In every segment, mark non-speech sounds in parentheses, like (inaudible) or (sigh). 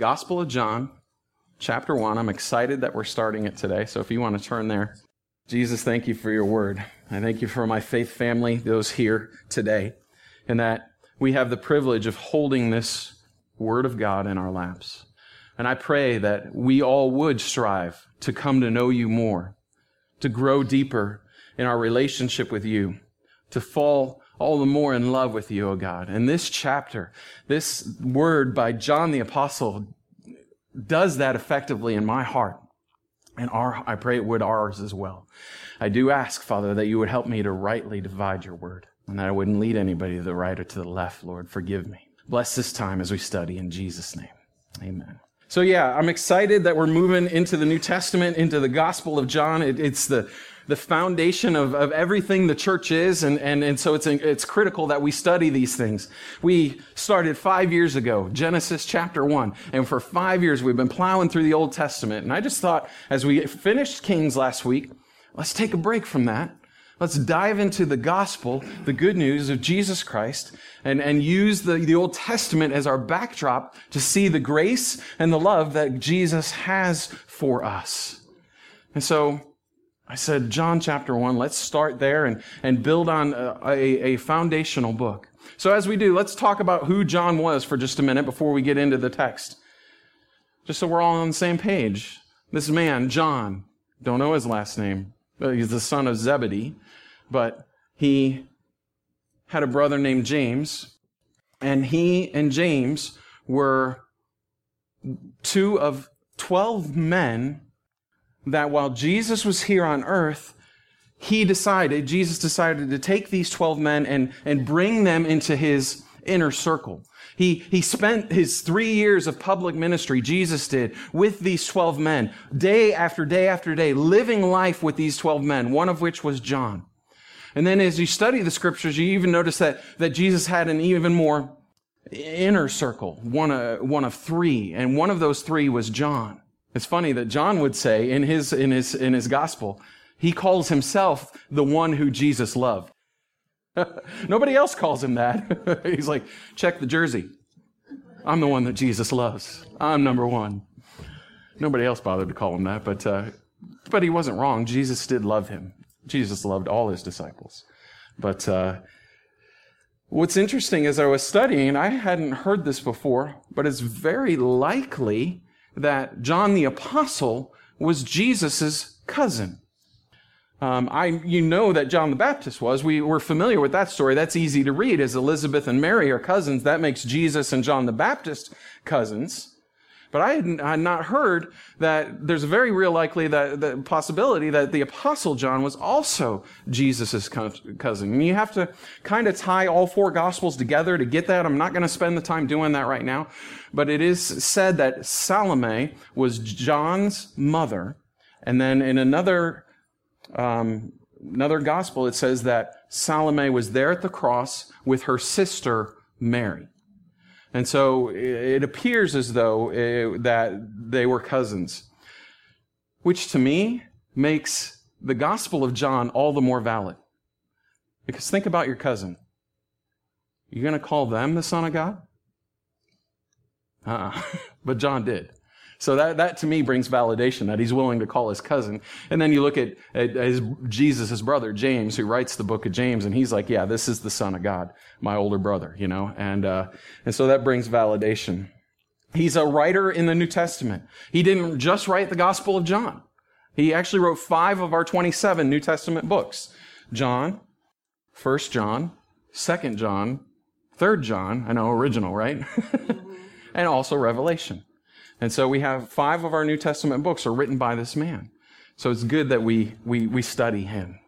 Gospel of John, chapter 1. I'm excited that we're starting it today. So if you want to turn there. Jesus, thank you for your word. I thank you for my faith family, those here today, and that we have the privilege of holding this word of God in our laps. And I pray that we all would strive to come to know you more, to grow deeper in our relationship with you, to fall all the more in love with you, O God. And this chapter, this word by John the Apostle does that effectively in my heart. And our, I pray it would ours as well. I do ask, Father, that you would help me to rightly divide your word and that I wouldn't lead anybody to the right or to the left, Lord. Forgive me. Bless this time as we study in Jesus' name. Amen. So yeah, I'm excited that we're moving into the New Testament, into the Gospel of John. It, it's the the foundation of, of everything the church is. And, and, and so it's, it's critical that we study these things. We started five years ago, Genesis chapter one. And for five years, we've been plowing through the Old Testament. And I just thought, as we finished Kings last week, let's take a break from that. Let's dive into the gospel, the good news of Jesus Christ, and, and use the, the Old Testament as our backdrop to see the grace and the love that Jesus has for us. And so I said, John chapter 1, let's start there and, and build on a, a, a, foundational book. So, as we do, let's talk about who John was for just a minute before we get into the text. Just so we're all on the same page. This man, John, don't know his last name. Uh, he's the son of Zebedee, but he had a brother named James, and he and James were two of 12 men that while Jesus was here on earth, he decided, Jesus decided to take these 12 men and, and bring them into his inner circle. He, he spent his three years of public ministry, Jesus did, with these 12 men, day after day after day, living life with these 12 men, one of which was John. And then as you study the scriptures, you even notice that, that Jesus had an even more inner circle, one, uh, one of three, and one of those three was John. It's funny that John would say in his, in his, in his gospel, he calls himself the one who Jesus loved. (laughs) Nobody else calls him that. (laughs) He's like, check the jersey. I'm the one that Jesus loves. I'm number one. Nobody else bothered to call him that, but, uh, but he wasn't wrong. Jesus did love him. Jesus loved all his disciples. But, uh, what's interesting as I was studying, I hadn't heard this before, but it's very likely that John the Apostle was Jesus' cousin. Um, I, you know that John the Baptist was. We were familiar with that story. That's easy to read. As Elizabeth and Mary are cousins, that makes Jesus and John the Baptist cousins. But I had not heard that there's a very real likely that the possibility that the apostle John was also Jesus' cousin. And you have to kind of tie all four gospels together to get that. I'm not going to spend the time doing that right now. But it is said that Salome was John's mother. And then in another, um, another gospel, it says that Salome was there at the cross with her sister Mary. And so it appears as though it, that they were cousins, which to me makes the Gospel of John all the more valid. Because think about your cousin. You're going to call them the Son of God? Uh-uh. (laughs) but John did. So that, that to me brings validation that he's willing to call his cousin. And then you look at, at his, Jesus, his brother, James, who writes the book of James, and he's like, yeah, this is the son of God, my older brother, you know? And, uh, and so that brings validation. He's a writer in the New Testament. He didn't just write the Gospel of John. He actually wrote five of our 27 New Testament books. John, First John, Second John, Third John, I know original, right? (laughs) and also Revelation. And so we have five of our New Testament books are written by this man. So it's good that we, we, we study him.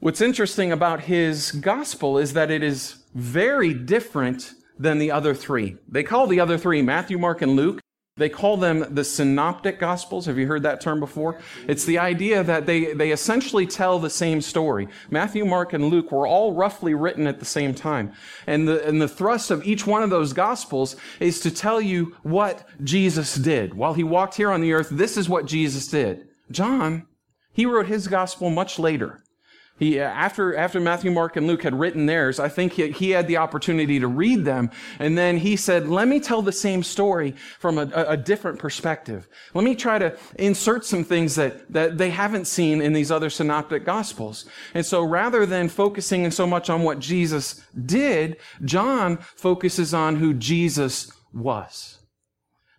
What's interesting about his gospel is that it is very different than the other three. They call the other three, Matthew, Mark, and Luke, they call them the synoptic gospels. Have you heard that term before? It's the idea that they, they essentially tell the same story. Matthew, Mark, and Luke were all roughly written at the same time. And the, and the thrust of each one of those gospels is to tell you what Jesus did. While he walked here on the earth, this is what Jesus did. John, he wrote his gospel much later. He, uh, after, after Matthew, Mark, and Luke had written theirs, I think he, he had the opportunity to read them. And then he said, let me tell the same story from a, a, different perspective. Let me try to insert some things that, that they haven't seen in these other synoptic gospels. And so rather than focusing so much on what Jesus did, John focuses on who Jesus was.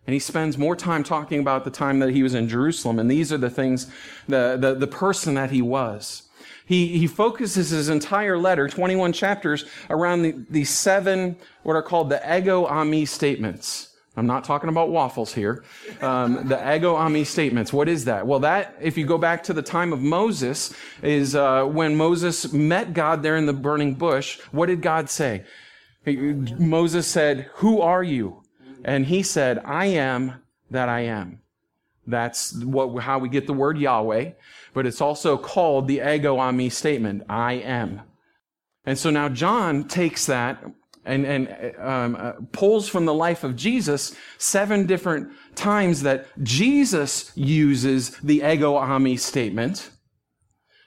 And he spends more time talking about the time that he was in Jerusalem. And these are the things, the, the, the person that he was. He, he focuses his entire letter, 21 chapters, around the, the seven, what are called the ego eimi statements. I'm not talking about waffles here. Um, the ego eimi statements. What is that? Well, that, if you go back to the time of Moses, is uh, when Moses met God there in the burning bush. What did God say? Moses said, Who are you? And he said, I am that I am. That's what, how we get the word Yahweh but it's also called the ego eimi statement I am. And so now John takes that and, and um, uh, pulls from the life of Jesus seven different times that Jesus uses the ego eimi statement.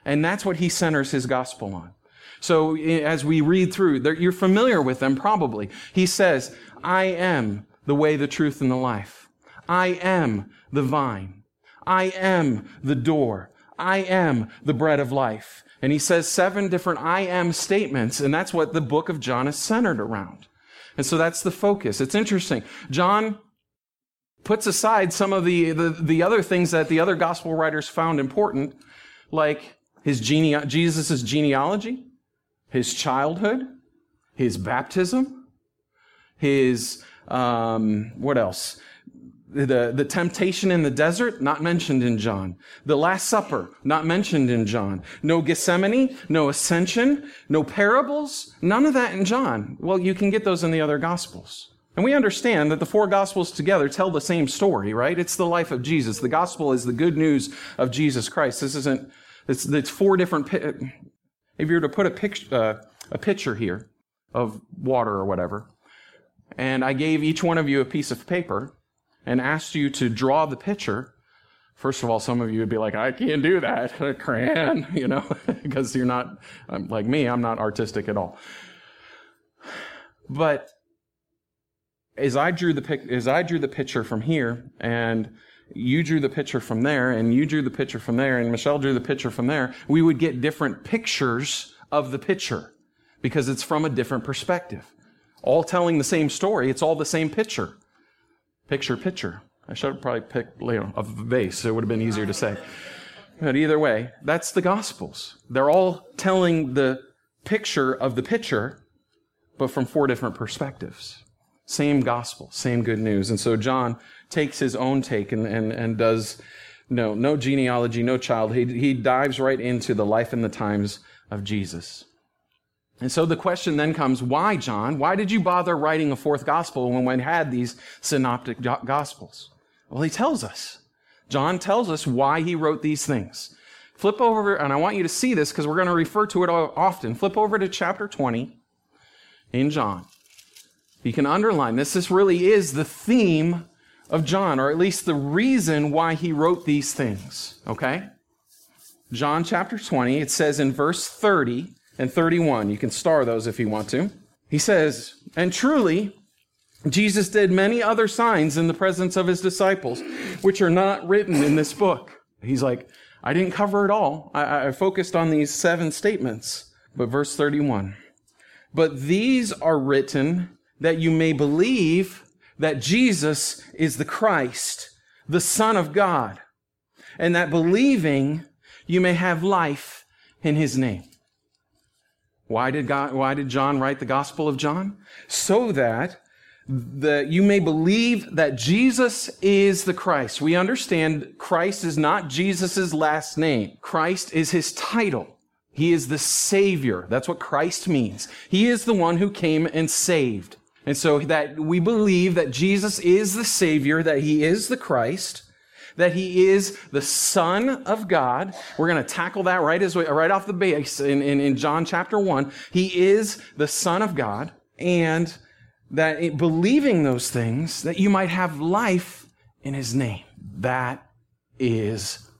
And that's what he centers his gospel on. So as we read through, you're familiar with them probably. He says, I am the way, the truth, and the life. I am the vine. I am the door. I am the bread of life. And he says seven different I am statements, and that's what the book of John is centered around. And so that's the focus. It's interesting. John puts aside some of the, the, the other things that the other gospel writers found important, like his gene- Jesus' genealogy, his childhood, his baptism, his, um, what else? The, the temptation in the desert, not mentioned in John. The Last Supper, not mentioned in John. No Gethsemane, no ascension, no parables, none of that in John. Well, you can get those in the other Gospels. And we understand that the four Gospels together tell the same story, right? It's the life of Jesus. The Gospel is the good news of Jesus Christ. This isn't, it's, it's four different, if you were to put a picture, uh, a picture here of water or whatever, and I gave each one of you a piece of paper, and asked you to draw the picture, first of all, some of you would be like, I can't do that, a (laughs) crayon, (laughs) you know, (laughs) because you're not, um, like me, I'm not artistic at all. But as I drew the pic, as I drew the picture from here, and you drew the picture from there, and you drew the picture from there, and Michelle drew the picture from there, we would get different pictures of the picture because it's from a different perspective. All telling the same story, it's all the same picture. Picture, picture. I should have probably picked you know, a vase, so it would have been easier to say. But either way, that's the Gospels. They're all telling the picture of the picture, but from four different perspectives. Same gospel, same good news. And so John takes his own take and, and, and does no, no genealogy, no child. He, he dives right into the life and the times of Jesus. And so the question then comes, why, John? Why did you bother writing a fourth gospel when we had these synoptic gospels? Well, he tells us. John tells us why he wrote these things. Flip over, and I want you to see this because we're going to refer to it often. Flip over to chapter 20 in John. You can underline this. This really is the theme of John, or at least the reason why he wrote these things. Okay? John chapter 20, it says in verse 30, and 31. You can star those if you want to. He says, And truly, Jesus did many other signs in the presence of his disciples, which are not written in this book. He's like, I didn't cover it all. I, I focused on these seven statements. But verse 31 But these are written that you may believe that Jesus is the Christ, the Son of God, and that believing you may have life in his name. Why did God, why did John write the Gospel of John? So that the, you may believe that Jesus is the Christ. We understand Christ is not Jesus' last name. Christ is his title. He is the Savior. That's what Christ means. He is the one who came and saved. And so that we believe that Jesus is the Savior, that he is the Christ, that he is the Son of God. We're going to tackle that right, as we, right off the base in, in, in John chapter 1. He is the Son of God, and that eh, believing those things, that you might have life in his name. That is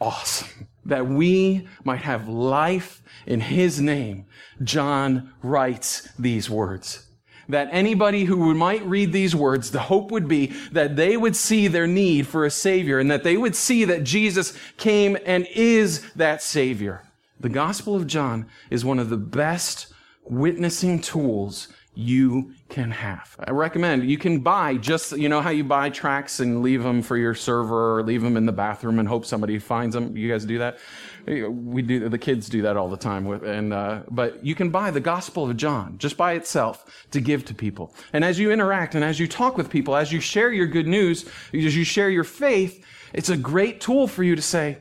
awesome. that we might have life in his name, John writes these words. That anybody who might read these words, the hope would be that they would see their need for a Savior and that they would see that Jesus came and is that Savior. The Gospel of John is one of the best witnessing tools you can have. I recommend you can buy just, you know how you buy tracts and leave them for your server or leave them in the bathroom and hope somebody finds them. You guys do that? We do, the kids do that all the time with, and, uh, but you can buy the Gospel of John just by itself to give to people. And as you interact and as you talk with people, as you share your good news, as you share your faith, it's a great tool for you to say,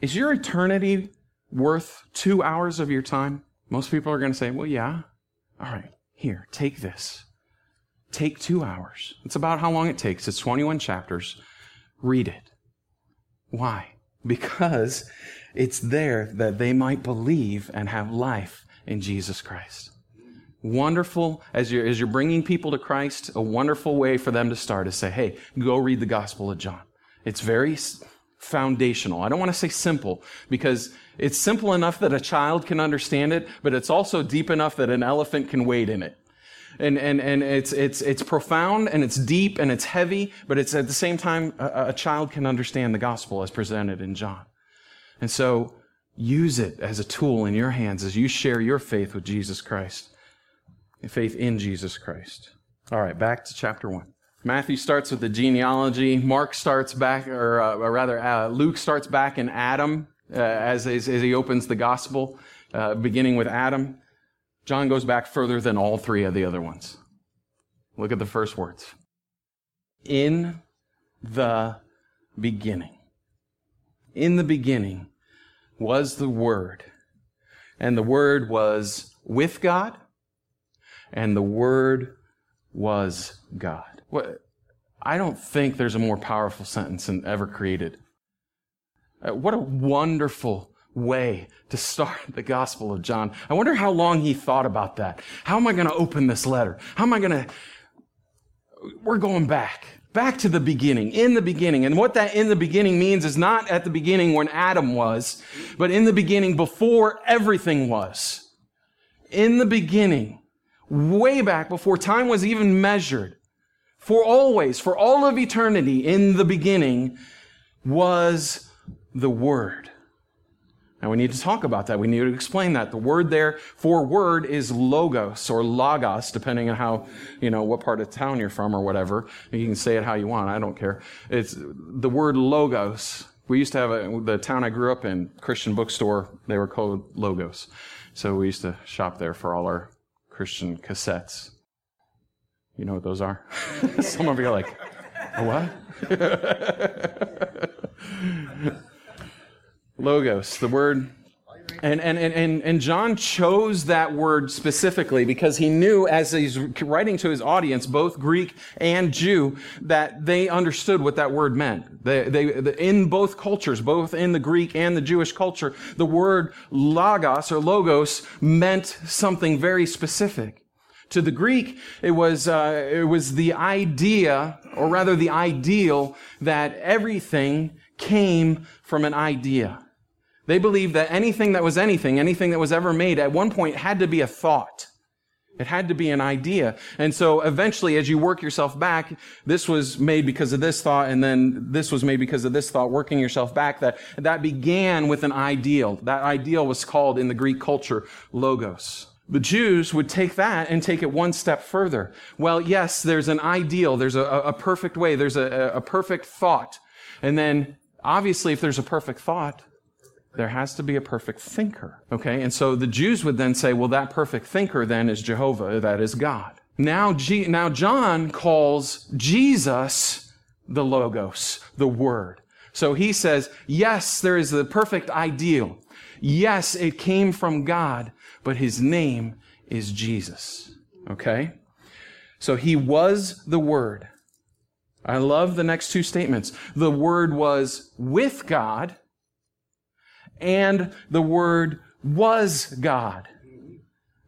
is your eternity worth two hours of your time? Most people are going to say, well, yeah. All right, here, take this. Take two hours. It's about how long it takes. It's 21 chapters. Read it. Why? Because it's there that they might believe and have life in Jesus Christ. Wonderful, as you're, as you're bringing people to Christ, a wonderful way for them to start is say, hey, go read the Gospel of John. It's very foundational. I don't want to say simple because it's simple enough that a child can understand it, but it's also deep enough that an elephant can wade in it. And, and, and it's, it's, it's profound and it's deep and it's heavy, but it's at the same time, a, a child can understand the gospel as presented in John. And so use it as a tool in your hands as you share your faith with Jesus Christ. Faith in Jesus Christ. All right, back to chapter one. Matthew starts with the genealogy. Mark starts back, or, uh, or rather, uh, Luke starts back in Adam uh, as, as, as, he opens the gospel, uh, beginning with Adam. John goes back further than all three of the other ones. Look at the first words. In the beginning. In the beginning was the Word, and the Word was with God, and the Word was God. What, I don't think there's a more powerful sentence ever created. Uh, what a wonderful way to start the Gospel of John. I wonder how long he thought about that. How am I going to open this letter? How am I going to? We're going back. Back to the beginning, in the beginning. And what that in the beginning means is not at the beginning when Adam was, but in the beginning before everything was. In the beginning, way back before time was even measured, for always, for all of eternity, in the beginning was the Word. Now we need to talk about that. We need to explain that. The word there for word is logos or logos, depending on how, you know, what part of town you're from or whatever. You can say it how you want. I don't care. It's the word logos. We used to have a, the town I grew up in, Christian bookstore, they were called logos. So we used to shop there for all our Christian cassettes. You know what those are? (laughs) Some of you are like, what? (laughs) Logos, the word. And, and, and, and John chose that word specifically because he knew as he's writing to his audience, both Greek and Jew, that they understood what that word meant. They, they, in both cultures, both in the Greek and the Jewish culture, the word logos or logos meant something very specific. To the Greek, it was, uh, it was the idea, or rather the ideal, that everything came from an idea. They believed that anything that was anything, anything that was ever made, at one point had to be a thought. It had to be an idea. And so eventually, as you work yourself back, this was made because of this thought, and then this was made because of this thought, working yourself back, that, that began with an ideal. That ideal was called in the Greek culture logos. The Jews would take that and take it one step further. Well, yes, there's an ideal, there's a, a perfect way, there's a, a perfect thought. And then, obviously, if there's a perfect thought, there has to be a perfect thinker. Okay? And so the Jews would then say, well, that perfect thinker then is Jehovah, that is God. Now, G- now John calls Jesus the Logos, the Word. So he says, yes, there is the perfect ideal. Yes, it came from God, but his name is Jesus. Okay? So he was the Word. I love the next two statements. The Word was with God, and the Word was God.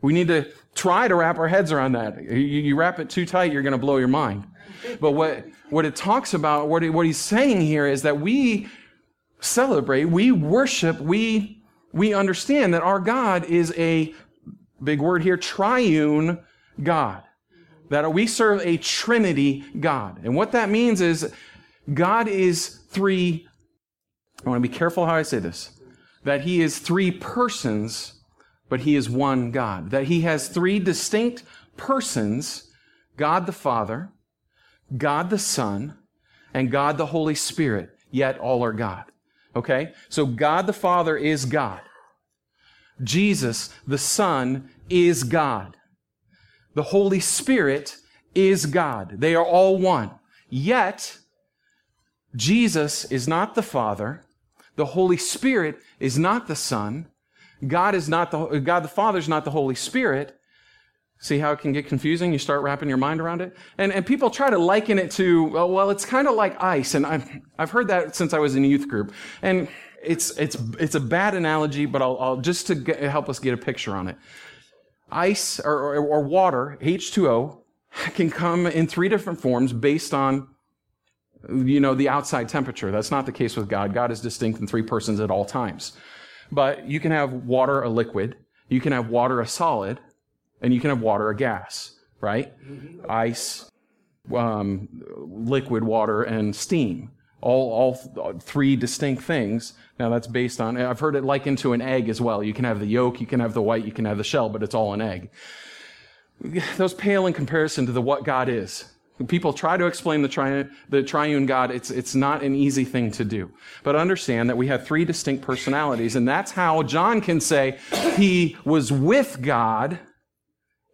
We need to try to wrap our heads around that. You, you wrap it too tight, you're going to blow your mind. But what, what it talks about, what, it, what he's saying here is that we celebrate, we worship, we, we understand that our God is a, big word here, triune God. That we serve a Trinity God. And what that means is God is three, I want to be careful how I say this, that He is three persons, but He is one God. That He has three distinct persons God the Father, God the Son, and God the Holy Spirit, yet all are God. Okay? So God the Father is God. Jesus the Son is God. The Holy Spirit is God. They are all one. Yet, Jesus is not the Father. The Holy Spirit is not the Son. God is not the, God the Father is not the Holy Spirit. See how it can get confusing? You start wrapping your mind around it. And, and people try to liken it to, oh, well, it's kind of like ice. And I've, I've heard that since I was in youth group. And it's, it's, it's a bad analogy, but I'll, I'll just to get, help us get a picture on it. Ice or, or, or water, H2O, can come in three different forms based on you know the outside temperature. That's not the case with god. God is distinct in three persons at all times. But you can have water a liquid you can have water a solid and you can have water a gas right? Ice um, liquid water and steam. All, all three distinct things. Now that's based on i've heard it likened to an egg as well. You can have the yolk you can have the white you can have the shell but it's all an egg. Those pale in comparison to the what God is. People try to explain the, tri- the triune God. It's, it's not an easy thing to do. But understand that we have three distinct personalities, and that's how John can say he was with God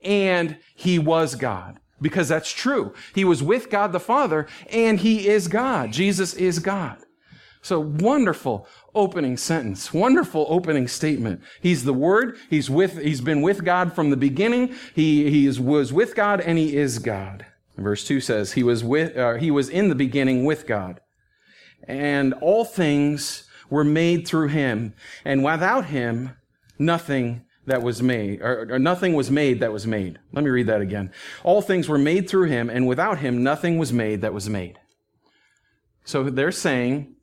and he was God. Because that's true. He was with God the Father and he is God. Jesus is God. So wonderful opening sentence. Wonderful opening statement. He's the Word. He's with, he's been with God from the beginning. He, he is, was with God and he is God. Verse 2 says, he was with, uh, he was in the beginning with God. And all things were made through him. And without him, nothing that was made, or, or, nothing was made that was made. Let me read that again. All things were made through him, and without him, nothing was made that was made. So they're saying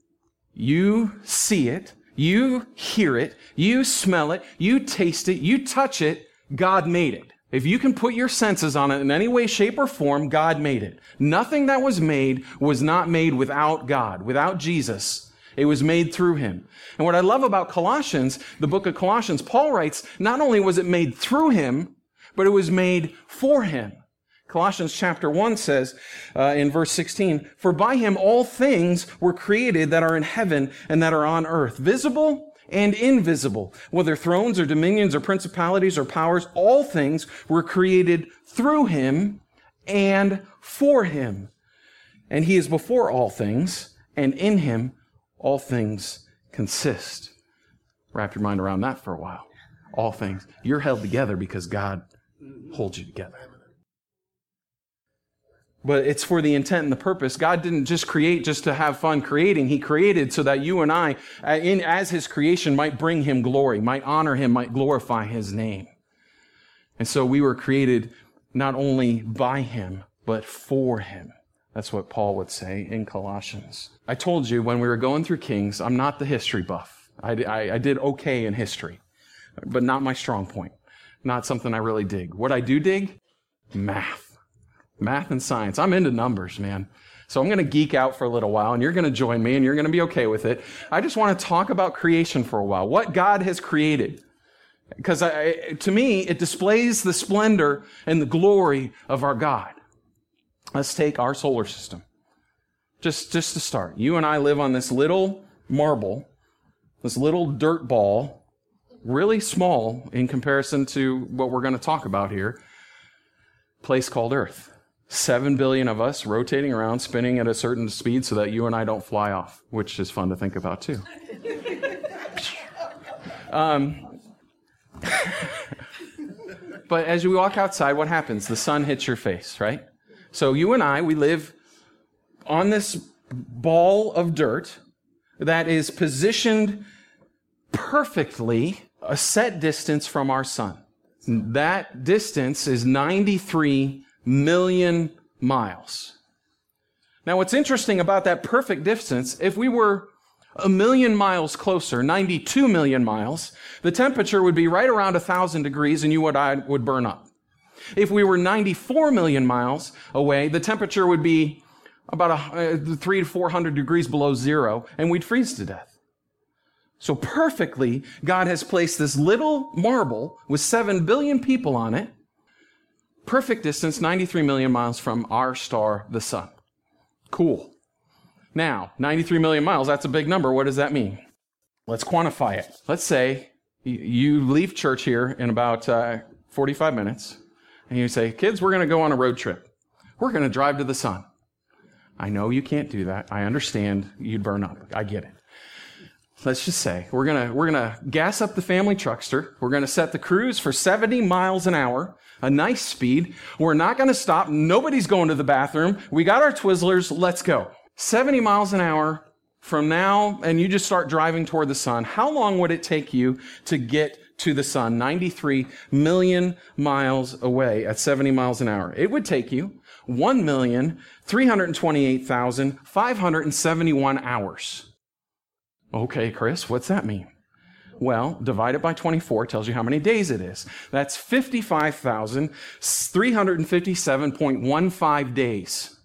you see it, you hear it, you smell it, you taste it, you touch it, God made it. If you can put your senses on it in any way, shape, or form, God made it. Nothing that was made was not made without God, without Jesus. It was made through him. And what I love about Colossians, the book of Colossians, Paul writes, not only was it made through him, but it was made for him. Colossians chapter 1 says uh, in verse 16, For by him all things were created that are in heaven and that are on earth, visible and invisible, whether thrones or dominions or principalities or powers, all things were created through him and for him. And he is before all things, and in him all things consist. Wrap your mind around that for a while. All things. You're held together because God holds you together but it's for the intent and the purpose. God didn't just create just to have fun creating. He created so that you and I, uh, in, as His creation, might bring Him glory, might honor Him, might glorify His name. And so we were created not only by Him, but for Him. That's what Paul would say in Colossians. I told you when we were going through Kings, I'm not the history buff. I, I, I did okay in history, but not my strong point. Not something I really dig. What I do dig? Math math and science. I'm into numbers, man. So I'm going to geek out for a little while and you're going to join me and you're going to be okay with it. I just want to talk about creation for a while. What God has created. Because to me, it displays the splendor and the glory of our God. Let's take our solar system. Just, just to start. You and I live on this little marble, this little dirt ball, really small in comparison to what we're going to talk about here, place called Earth. Seven billion of us rotating around, spinning at a certain speed so that you and I don't fly off, which is fun to think about too. (laughs) um, (laughs) but as you walk outside, what happens? The sun hits your face, right? So you and I, we live on this ball of dirt that is positioned perfectly a set distance from our sun. That distance is 93 million miles. Now, what's interesting about that perfect distance, if we were a million miles closer, 92 million miles, the temperature would be right around 1,000 degrees and you and I would burn up. If we were 94 million miles away, the temperature would be about a, uh, three to 400 degrees below zero and we'd freeze to death. So perfectly, God has placed this little marble with 7 billion people on it, perfect distance, 93 million miles from our star, the sun. Cool. Now, 93 million miles, that's a big number. What does that mean? Let's quantify it. Let's say you leave church here in about uh, 45 minutes, and you say, Kids, we're going to go on a road trip. We're going to drive to the sun. I know you can't do that. I understand you'd burn up. I get it. Let's just say we're going to we're going to gas up the family truckster. We're going to set the cruise for 70 miles an hour, a nice speed. We're not going to stop. Nobody's going to the bathroom. We got our Twizzlers. Let's go. 70 miles an hour from now, and you just start driving toward the sun, how long would it take you to get to the sun? 93 million miles away at 70 miles an hour. It would take you 1,328,571 hours. Okay, Khris, what's that mean? Well, divided by 24 tells you how many days it is. That's 55,357.15 days.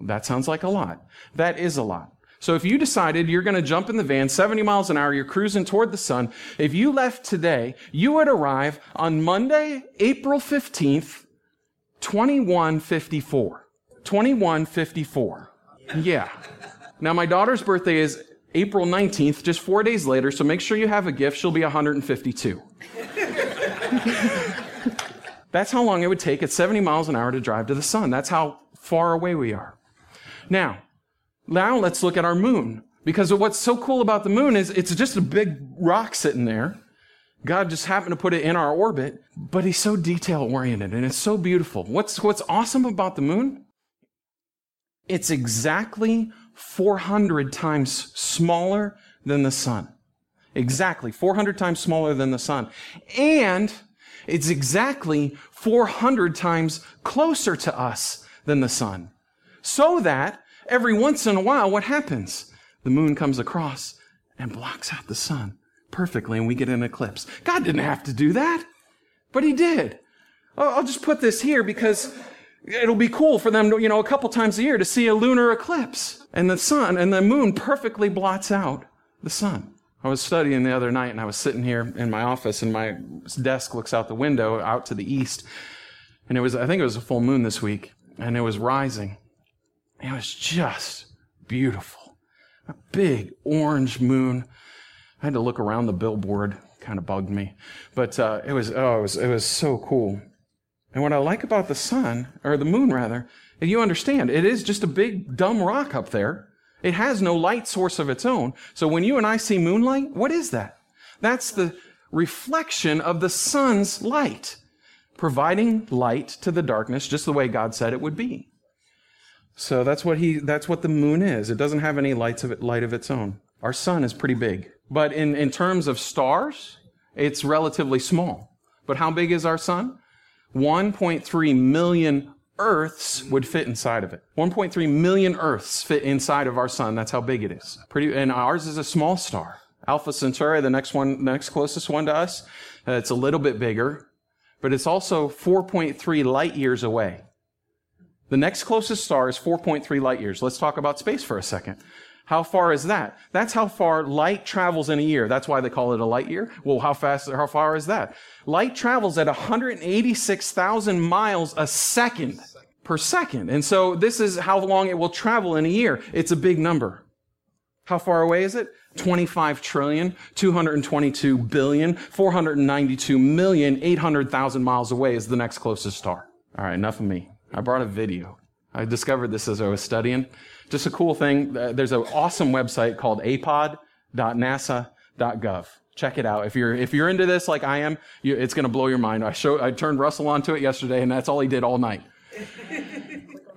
That sounds like a lot. That is a lot. So if you decided you're going to jump in the van 70 miles an hour, you're cruising toward the sun, if you left today, you would arrive on Monday, April 15th, 2154. 2154. Yeah. Now my daughter's birthday is April 19th, just four days later, so make sure you have a gift. She'll be 152. (laughs) That's how long it would take at 70 miles an hour to drive to the sun. That's how far away we are. Now, now let's look at our moon. Because what's so cool about the moon is it's just a big rock sitting there. God just happened to put it in our orbit, but he's so detail oriented and it's so beautiful. What's, what's awesome about the moon? It's exactly 400 times smaller than the sun. Exactly 400 times smaller than the sun. And it's exactly 400 times closer to us than the sun. So that every once in a while, what happens? The moon comes across and blocks out the sun perfectly and we get an eclipse. God didn't have to do that, but he did. I'll just put this here because it'll be cool for them to, you know, a couple times a year to see a lunar eclipse and the sun and the moon perfectly blots out the sun. I was studying the other night and I was sitting here in my office and my desk looks out the window out to the east. And it was, I think it was a full moon this week and it was rising. It was just beautiful. A big orange moon. I had to look around the billboard, kind of bugged me. But uh, it was oh, it was it was so cool. And what I like about the sun, or the moon rather, you understand, it is just a big dumb rock up there. It has no light source of its own. So when you and I see moonlight, what is that? That's the reflection of the sun's light, providing light to the darkness just the way God said it would be. So that's what he that's what the moon is. It doesn't have any lights of it, light of its own. Our sun is pretty big. But in, in terms of stars, it's relatively small. But how big is our sun? 1.3 million Earths would fit inside of it. 1.3 million Earths fit inside of our sun. That's how big it is. Pretty, and ours is a small star. Alpha Centauri, the next one, next closest one to us, uh, it's a little bit bigger, but it's also 4.3 light years away. The next closest star is 4.3 light years. Let's talk about space for a second. How far is that? That's how far light travels in a year. That's why they call it a light year. Well, how fast, how far is that? Light travels at 186,000 miles a second per second. And so this is how long it will travel in a year. It's a big number. How far away is it? 25 trillion, 222 billion, 492 million, 800,000 miles away is the next closest star. All right, enough of me. I brought a video. I discovered this as I was studying. Just a cool thing. Uh, there's an awesome website called apod.nasa.gov. Check it out. If you're, if you're into this like I am, you, it's going to blow your mind. I showed, I turned Russell onto it yesterday and that's all he did all night. (laughs)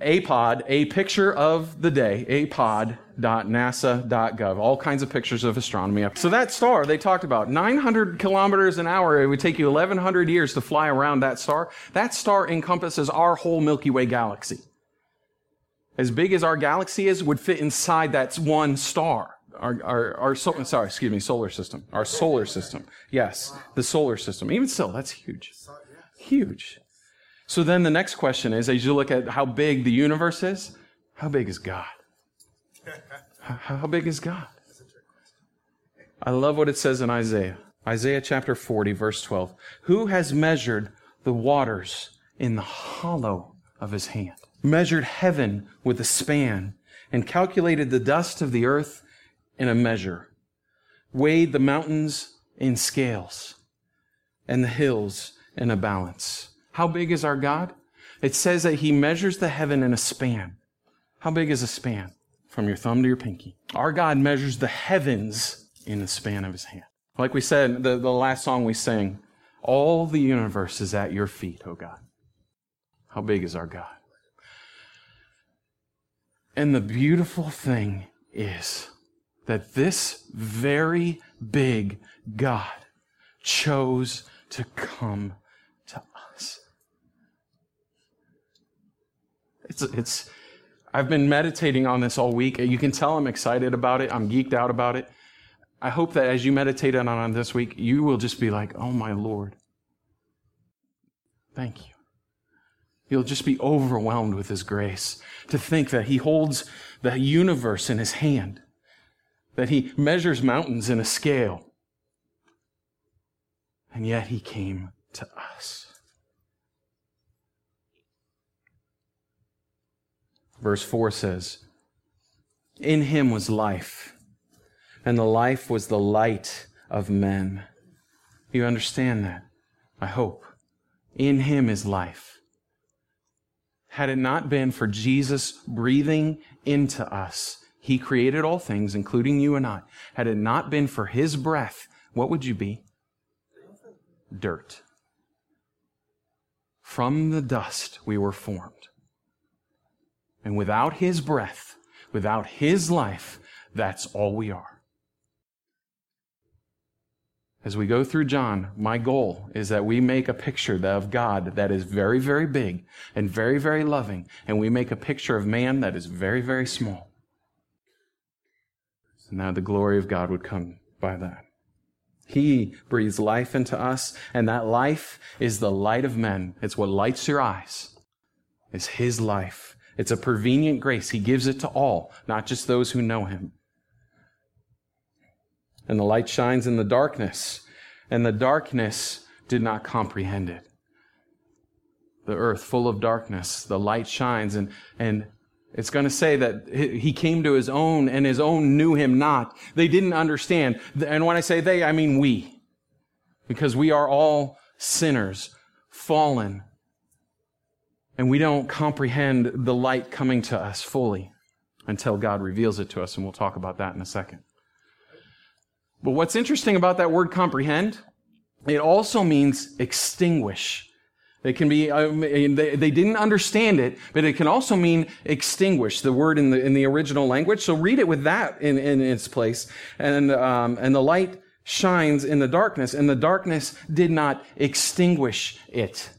APOD, a picture of the day, apod.nasa.gov. All kinds of pictures of astronomy. So that star they talked about, 900 kilometers an hour, it would take you 1100 years to fly around that star. That star encompasses our whole Milky Way galaxy. As big as our galaxy is, would fit inside that one star. Our, our, our sol- sorry, excuse me, solar system. Our solar system. Yes, the solar system. Even still, that's huge. Huge. So then the next question is as you look at how big the universe is, how big is God? How, how big is God? I love what it says in Isaiah. Isaiah chapter 40, verse 12. Who has measured the waters in the hollow of his hand? Measured heaven with a span and calculated the dust of the earth in a measure, weighed the mountains in scales and the hills in a balance. How big is our God? It says that he measures the heaven in a span. How big is a span? From your thumb to your pinky. Our God measures the heavens in the span of his hand. Like we said, the, the last song we sang, all the universe is at your feet, oh God. How big is our God? And the beautiful thing is that this very big God chose to come to us. It's, it's, I've been meditating on this all week. You can tell I'm excited about it. I'm geeked out about it. I hope that as you meditate on it this week, you will just be like, oh my Lord. Thank you. You'll just be overwhelmed with His grace to think that He holds the universe in His hand, that He measures mountains in a scale, and yet He came to us. Verse 4 says, In Him was life, and the life was the light of men. You understand that? I hope. In Him is life. Had it not been for Jesus breathing into us, He created all things, including you and I. Had it not been for His breath, what would you be? Dirt. From the dust we were formed. And without His breath, without His life, that's all we are. As we go through John, my goal is that we make a picture of God that is very, very big and very, very loving, and we make a picture of man that is very, very small. And now the glory of God would come by that. He breathes life into us, and that life is the light of men. It's what lights your eyes. It's His life. It's a prevenient grace. He gives it to all, not just those who know Him and the light shines in the darkness, and the darkness did not comprehend it. The earth full of darkness, the light shines, and, and it's going to say that he came to his own, and his own knew him not. They didn't understand. And when I say they, I mean we. Because we are all sinners, fallen, and we don't comprehend the light coming to us fully until God reveals it to us, and we'll talk about that in a second. But what's interesting about that word comprehend, it also means extinguish. It can be, um, they, they didn't understand it, but it can also mean extinguish, the word in the, in the original language. So read it with that in, in its place. And, um, and the light shines in the darkness, and the darkness did not extinguish it.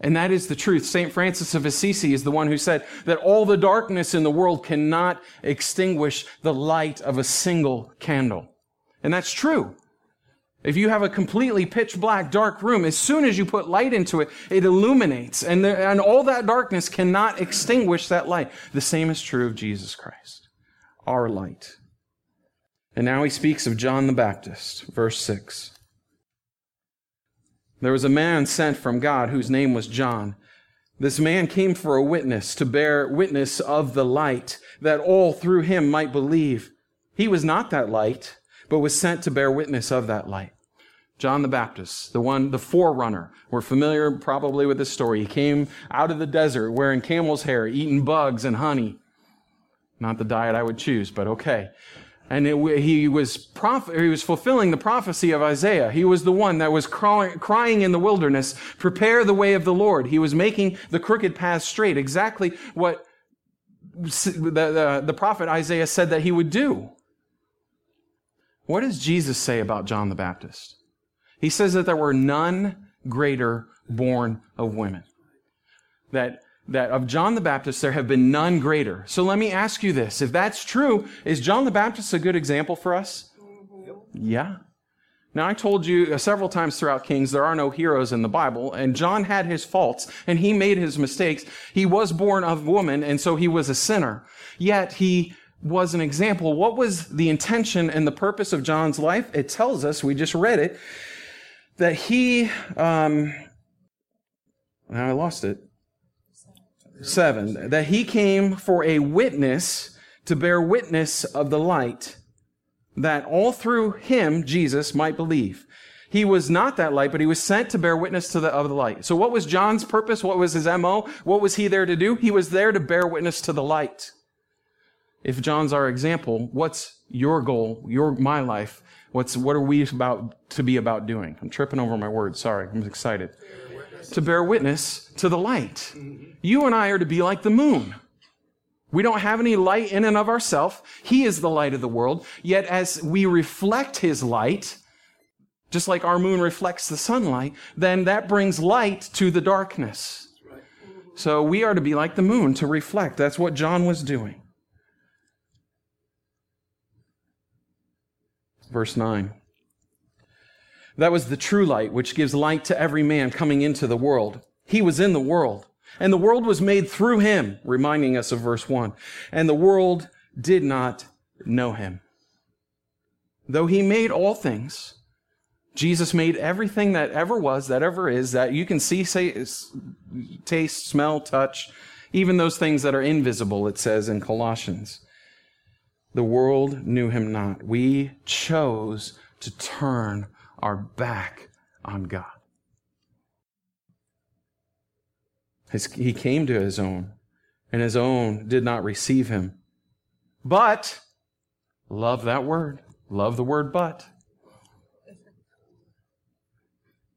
And that is the truth. St. Francis of Assisi is the one who said that all the darkness in the world cannot extinguish the light of a single candle. And that's true. If you have a completely pitch black, dark room, as soon as you put light into it, it illuminates. And, there, and all that darkness cannot extinguish that light. The same is true of Jesus Christ, our light. And now he speaks of John the Baptist, verse 6. There was a man sent from God whose name was John. This man came for a witness, to bear witness of the light, that all through him might believe. He was not that light but was sent to bear witness of that light. John the Baptist, the one, the forerunner. We're familiar probably with this story. He came out of the desert wearing camel's hair, eating bugs and honey. Not the diet I would choose, but okay. And it, he was he was fulfilling the prophecy of Isaiah. He was the one that was crying, crying in the wilderness, prepare the way of the Lord. He was making the crooked path straight. Exactly what the, the, the prophet Isaiah said that he would do. What does Jesus say about John the Baptist? He says that there were none greater born of women. That that of John the Baptist there have been none greater. So let me ask you this. If that's true, is John the Baptist a good example for us? Yeah. Now, I told you uh, several times throughout Kings, there are no heroes in the Bible, and John had his faults, and he made his mistakes. He was born of woman, and so he was a sinner. Yet, he was an example. What was the intention and the purpose of John's life? It tells us, we just read it, that he, um, now I lost it. Seven, that he came for a witness to bear witness of the light that all through him, Jesus, might believe. He was not that light, but he was sent to bear witness to the, of the light. So what was John's purpose? What was his MO? What was he there to do? He was there to bear witness to the light. If John's our example, what's your goal, your, my life? What's, what are we about to be about doing? I'm tripping over my words. Sorry. I'm excited. To bear witness to the light. You and I are to be like the moon. We don't have any light in and of ourselves. He is the light of the world. Yet as we reflect his light, just like our moon reflects the sunlight, then that brings light to the darkness. So we are to be like the moon, to reflect. That's what John was doing. Verse 9. That was the true light, which gives light to every man coming into the world. He was in the world and the world was made through him, reminding us of verse 1. And the world did not know him. Though he made all things, Jesus made everything that ever was, that ever is, that you can see, say, taste, smell, touch, even those things that are invisible, it says in Colossians. The world knew him not. We chose to turn our back on God. His, he came to his own, and his own did not receive him. But, love that word. Love the word but.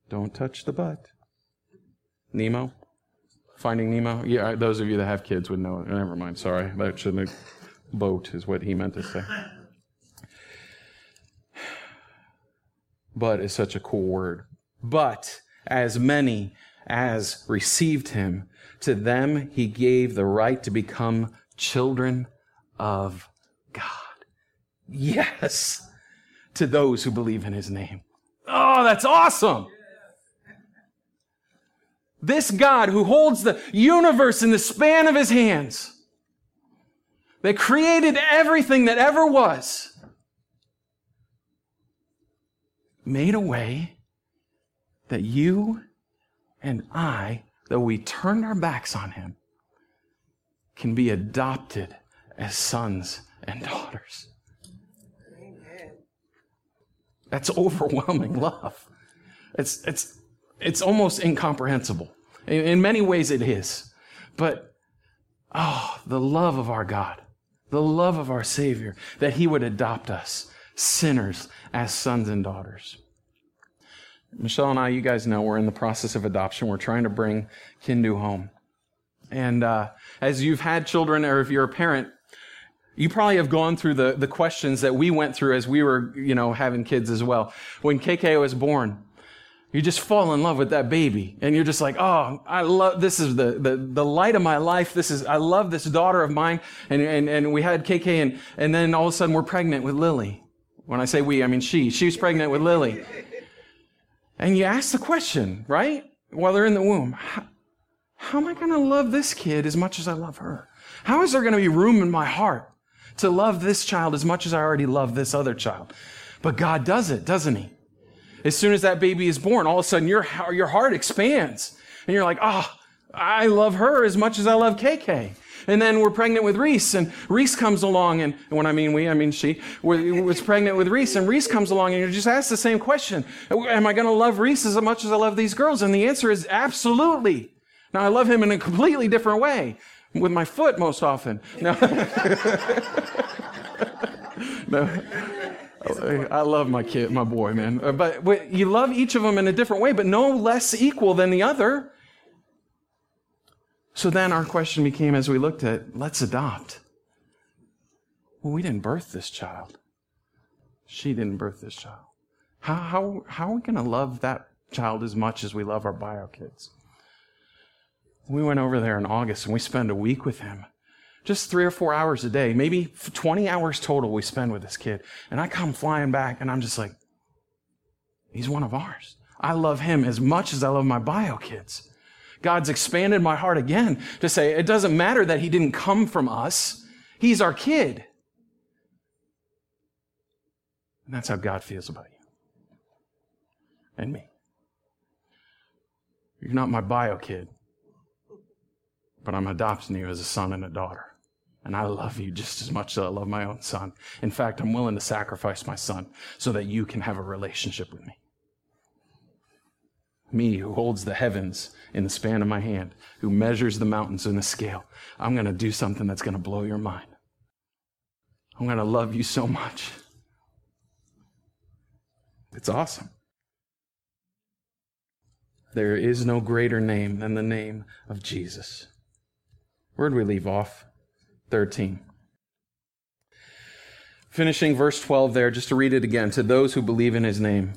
Don't touch the but. Nemo? Finding Nemo? Yeah, those of you that have kids would know. Never mind, sorry. That should have boat is what he meant to say. But is such a cool word. But as many as received him, to them he gave the right to become children of God. Yes, to those who believe in his name. Oh, that's awesome. This God who holds the universe in the span of his hands, that created everything that ever was, made a way that you and I, though we turned our backs on him, can be adopted as sons and daughters. That's overwhelming (laughs) love. It's, it's, it's almost incomprehensible. In, in many ways, it is. But, oh, the love of our God, the love of our Savior, that He would adopt us, sinners, as sons and daughters. Michelle and I, you guys know, we're in the process of adoption. We're trying to bring Kindu home. And uh, as you've had children, or if you're a parent, you probably have gone through the, the questions that we went through as we were, you know, having kids as well. When KK was born, you just fall in love with that baby. And you're just like, oh, I love, this is the, the, the light of my life. This is, I love this daughter of mine. And, and, and we had KK and, and then all of a sudden we're pregnant with Lily. When I say we, I mean she. She was pregnant with Lily. And you ask the question, right? While they're in the womb, how, how am I going to love this kid as much as I love her? How is there going to be room in my heart to love this child as much as I already love this other child? But God does it, doesn't He? As soon as that baby is born, all of a sudden your, your heart expands. And you're like, oh, I love her as much as I love KK. And then we're pregnant with Reese, and Reese comes along, and when I mean we, I mean she, was pregnant with Reese, and Reese comes along, and you just ask the same question Am I going to love Reese as much as I love these girls? And the answer is absolutely. Now, I love him in a completely different way, with my foot most often. (laughs) No. (laughs) no. Oh, I love my kid, my boy, man. Uh, but you love each of them in a different way, but no less equal than the other. So then our question became as we looked at, let's adopt. Well, we didn't birth this child. She didn't birth this child. How, how, how are we going to love that child as much as we love our bio kids? We went over there in August and we spent a week with him. Just three or four hours a day, maybe 20 hours total we spend with this kid. And I come flying back and I'm just like, he's one of ours. I love him as much as I love my bio kids. God's expanded my heart again to say it doesn't matter that he didn't come from us. He's our kid. And that's how God feels about you and me. You're not my bio kid, but I'm adopting you as a son and a daughter. And I love you just as much as I love my own son. In fact, I'm willing to sacrifice my son so that you can have a relationship with me. Me, who holds the heavens in the span of my hand, who measures the mountains in a scale, I'm going to do something that's going to blow your mind. I'm going to love you so much. It's awesome. There is no greater name than the name of Jesus. Where did we leave off? 13. Finishing verse 12 there, just to read it again. To those who believe in his name,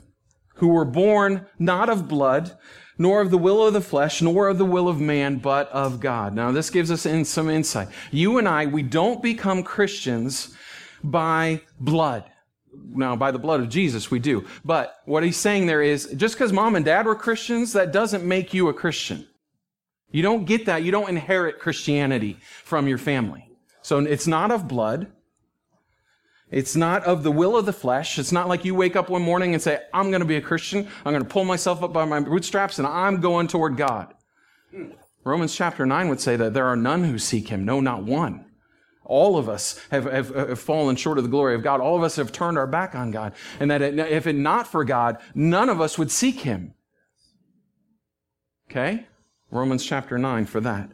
who were born not of blood, nor of the will of the flesh, nor of the will of man, but of God. Now, this gives us in some insight. You and I, we don't become Christians by blood. Now, by the blood of Jesus, we do. But what he's saying there is just because mom and dad were Christians, that doesn't make you a Christian. You don't get that. You don't inherit Christianity from your family. So it's not of blood. It's not of the will of the flesh. It's not like you wake up one morning and say, I'm going to be a Christian. I'm going to pull myself up by my bootstraps and I'm going toward God. Romans chapter 9 would say that there are none who seek him. No, not one. All of us have, have, have, fallen short of the glory of God. All of us have turned our back on God. And that it, if it not for God, none of us would seek Him. Okay? Romans chapter 9 for that.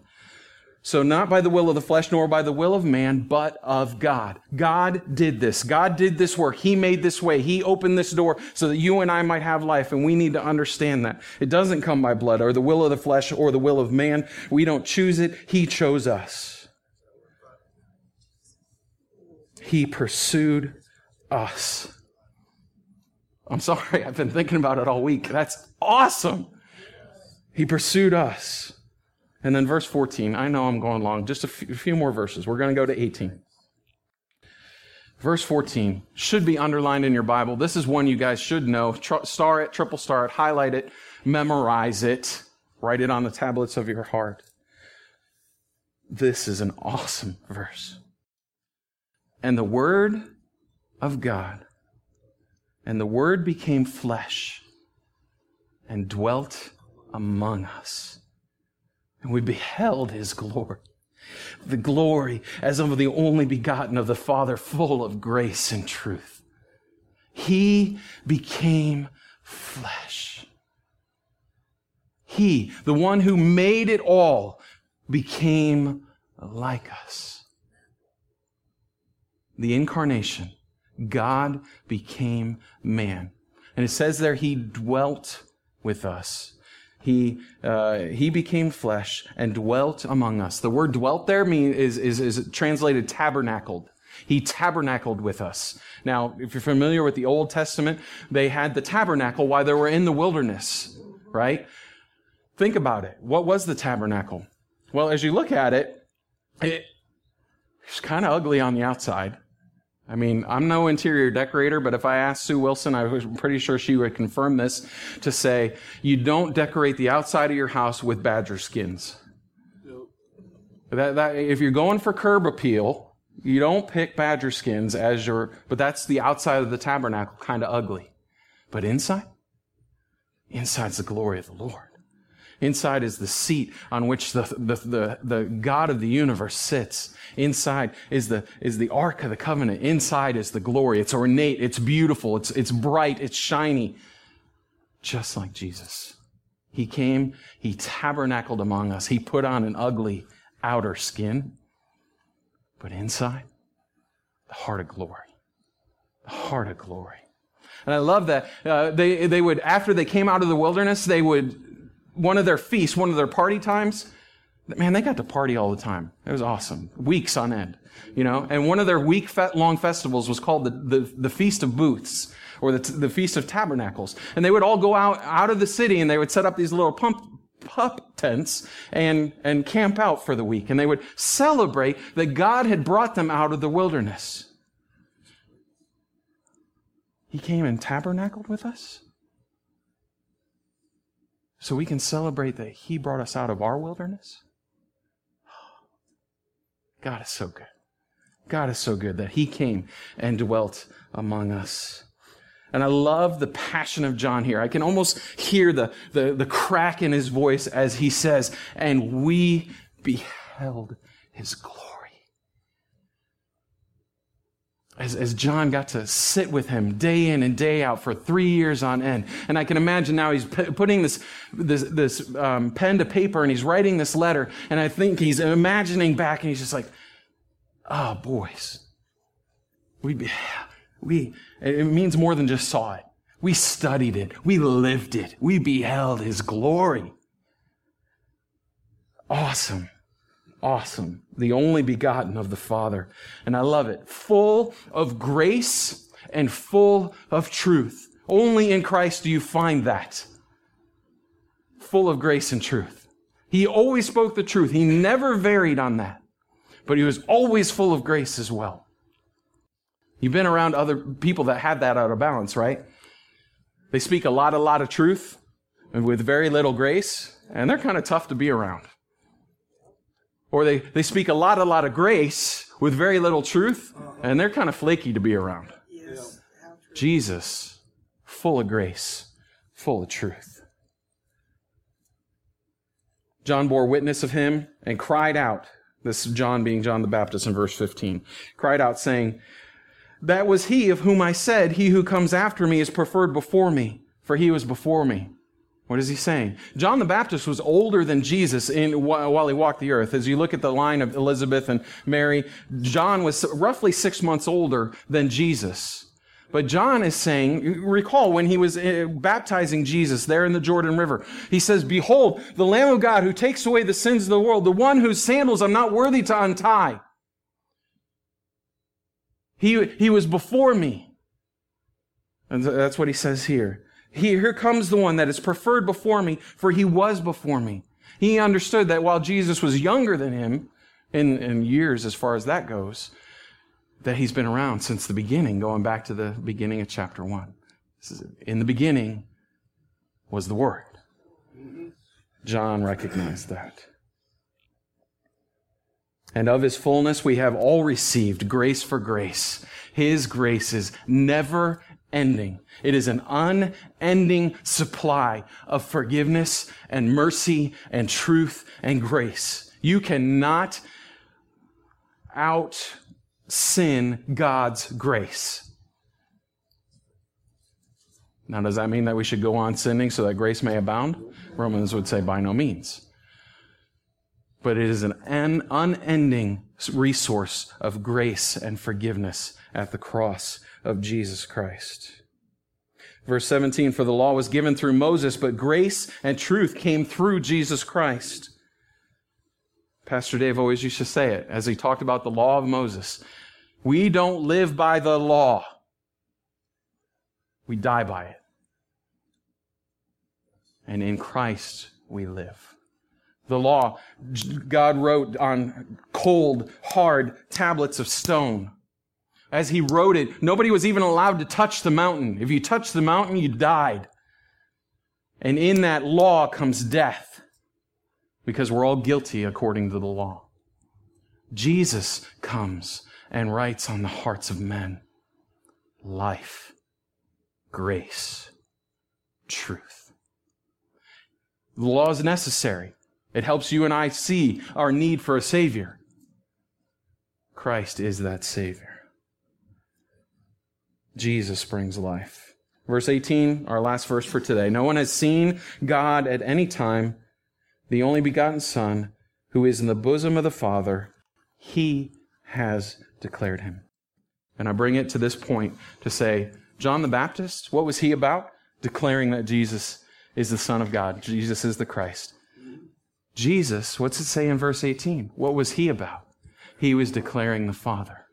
So not by the will of the flesh, nor by the will of man, but of God. God did this. God did this work. He made this way. He opened this door so that you and I might have life. And we need to understand that. It doesn't come by blood or the will of the flesh or the will of man. We don't choose it. He chose us. He pursued us. I'm sorry, (laughs) I've been thinking about it all week. That's awesome. He pursued us. And then verse 14, I know I'm going long, just a few, more verses. We're going to go to 18. Verse 14 should be underlined in your Bible. This is one you guys should know. star it, triple star it, highlight it, memorize it, write it on the tablets of your heart. This is an awesome verse. And the Word of God, and the Word became flesh and dwelt among us. And we beheld his glory. The glory as of the only begotten of the Father, full of grace and truth. He became flesh. He, the one who made it all, became like us the incarnation, God became man. And it says there, he dwelt with us. He, uh, he became flesh and dwelt among us. The word dwelt there mean, is, is, is translated tabernacled. He tabernacled with us. Now, if you're familiar with the Old Testament, they had the tabernacle while they were in the wilderness, right? Think about it. What was the tabernacle? Well, as you look at it, it it's kind of ugly on the outside. I mean, I'm no interior decorator, but if I asked Sue Wilson, I was pretty sure she would confirm this to say, you don't decorate the outside of your house with badger skins. That, that, if you're going for curb appeal, you don't pick badger skins as your, but that's the outside of the tabernacle, kind of ugly. But inside? Inside's the glory of the Lord. Inside is the seat on which the, the, the, the, God of the universe sits. Inside is the, is the Ark of the Covenant. Inside is the glory. It's ornate. It's beautiful. It's, it's bright. It's shiny. Just like Jesus. He came, He tabernacled among us. He put on an ugly outer skin. But inside, the heart of glory. The heart of glory. And I love that. Uh, they, they would, after they came out of the wilderness, they would one of their feasts, one of their party times, man, they got to party all the time. It was awesome. Weeks on end, you know? And one of their week long festivals was called the, the, the Feast of Booths or the, the Feast of Tabernacles. And they would all go out, out of the city and they would set up these little pump, pup tents and, and camp out for the week. And they would celebrate that God had brought them out of the wilderness. He came and tabernacled with us so we can celebrate that He brought us out of our wilderness. God is so good. God is so good that He came and dwelt among us. And I love the passion of John here. I can almost hear the, the, the crack in his voice as he says, and we beheld his glory. As, as John got to sit with him day in and day out for three years on end. And I can imagine now he's p- putting this, this, this um, pen to paper and he's writing this letter. And I think he's imagining back and he's just like, oh, boys, we, we, it means more than just saw it. We studied it. We lived it. We beheld his glory. Awesome. Awesome. The only begotten of the Father. And I love it. Full of grace and full of truth. Only in Christ do you find that. Full of grace and truth. He always spoke the truth. He never varied on that. But he was always full of grace as well. You've been around other people that have that out of balance, right? They speak a lot, a lot of truth with very little grace, and they're kind of tough to be around. Or they, they speak a lot, a lot of grace with very little truth, and they're kind of flaky to be around. Yes. Jesus, full of grace, full of truth. John bore witness of him and cried out, this John being John the Baptist in verse 15, cried out saying, that was he of whom I said, He who comes after me is preferred before me, for he was before me. What is he saying? John the Baptist was older than Jesus in, while he walked the earth. As you look at the line of Elizabeth and Mary, John was roughly six months older than Jesus. But John is saying, recall when he was uh, baptizing Jesus there in the Jordan River, he says, Behold, the Lamb of God who takes away the sins of the world, the one whose sandals I'm not worthy to untie. He, he was before me. And that's what he says here. He, here comes the one that is preferred before me, for he was before me. He understood that while Jesus was younger than him in, in years as far as that goes, that he's been around since the beginning, going back to the beginning of chapter one. in the beginning was the Word. John recognized that. And of his fullness we have all received grace for grace. His grace is never ending. It is an unending supply of forgiveness and mercy and truth and grace. You cannot out sin God's grace. Now, does that mean that we should go on sinning so that grace may abound? Romans would say by no means but it is an unending resource of grace and forgiveness at the cross of Jesus Christ. Verse 17, for the law was given through Moses, but grace and truth came through Jesus Christ. Pastor Dave always used to say it as he talked about the law of Moses. We don't live by the law. We die by it. And in Christ we live the law God wrote on cold, hard tablets of stone. As he wrote it, nobody was even allowed to touch the mountain. If you touched the mountain, you died. And in that law comes death because we're all guilty according to the law. Jesus comes and writes on the hearts of men life, grace, truth. The law is necessary. It helps you and I see our need for a Savior. Christ is that Savior. Jesus brings life. Verse 18, our last verse for today. No one has seen God at any time, the only begotten Son, who is in the bosom of the Father. He has declared him. And I bring it to this point to say, John the Baptist, what was he about? Declaring that Jesus is the Son of God. Jesus is the Christ. Jesus, what's it say in verse 18? What was he about? He was declaring the Father.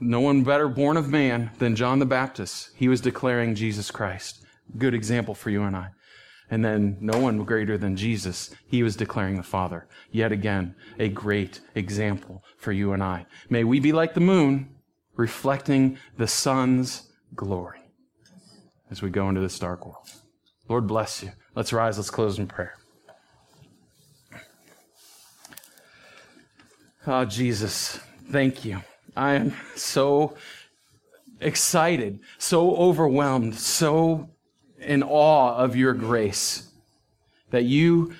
No one better born of man than John the Baptist. He was declaring Jesus Christ. Good example for you and I. And then no one greater than Jesus. He was declaring the Father. Yet again, a great example for you and I. May we be like the moon, reflecting the sun's glory as we go into this dark world. Lord bless you. Let's rise. Let's close in prayer. Oh, Jesus, thank you. I am so excited, so overwhelmed, so in awe of your grace that you,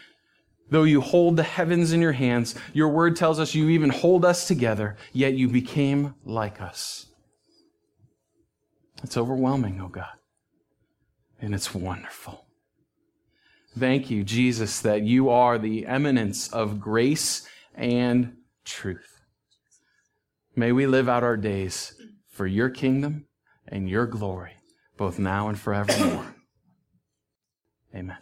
though you hold the heavens in your hands, your word tells us you even hold us together, yet you became like us. It's overwhelming, oh God. And it's wonderful. Thank you, Jesus, that you are the eminence of grace and truth. May we live out our days for your kingdom and your glory, both now and forevermore. Amen.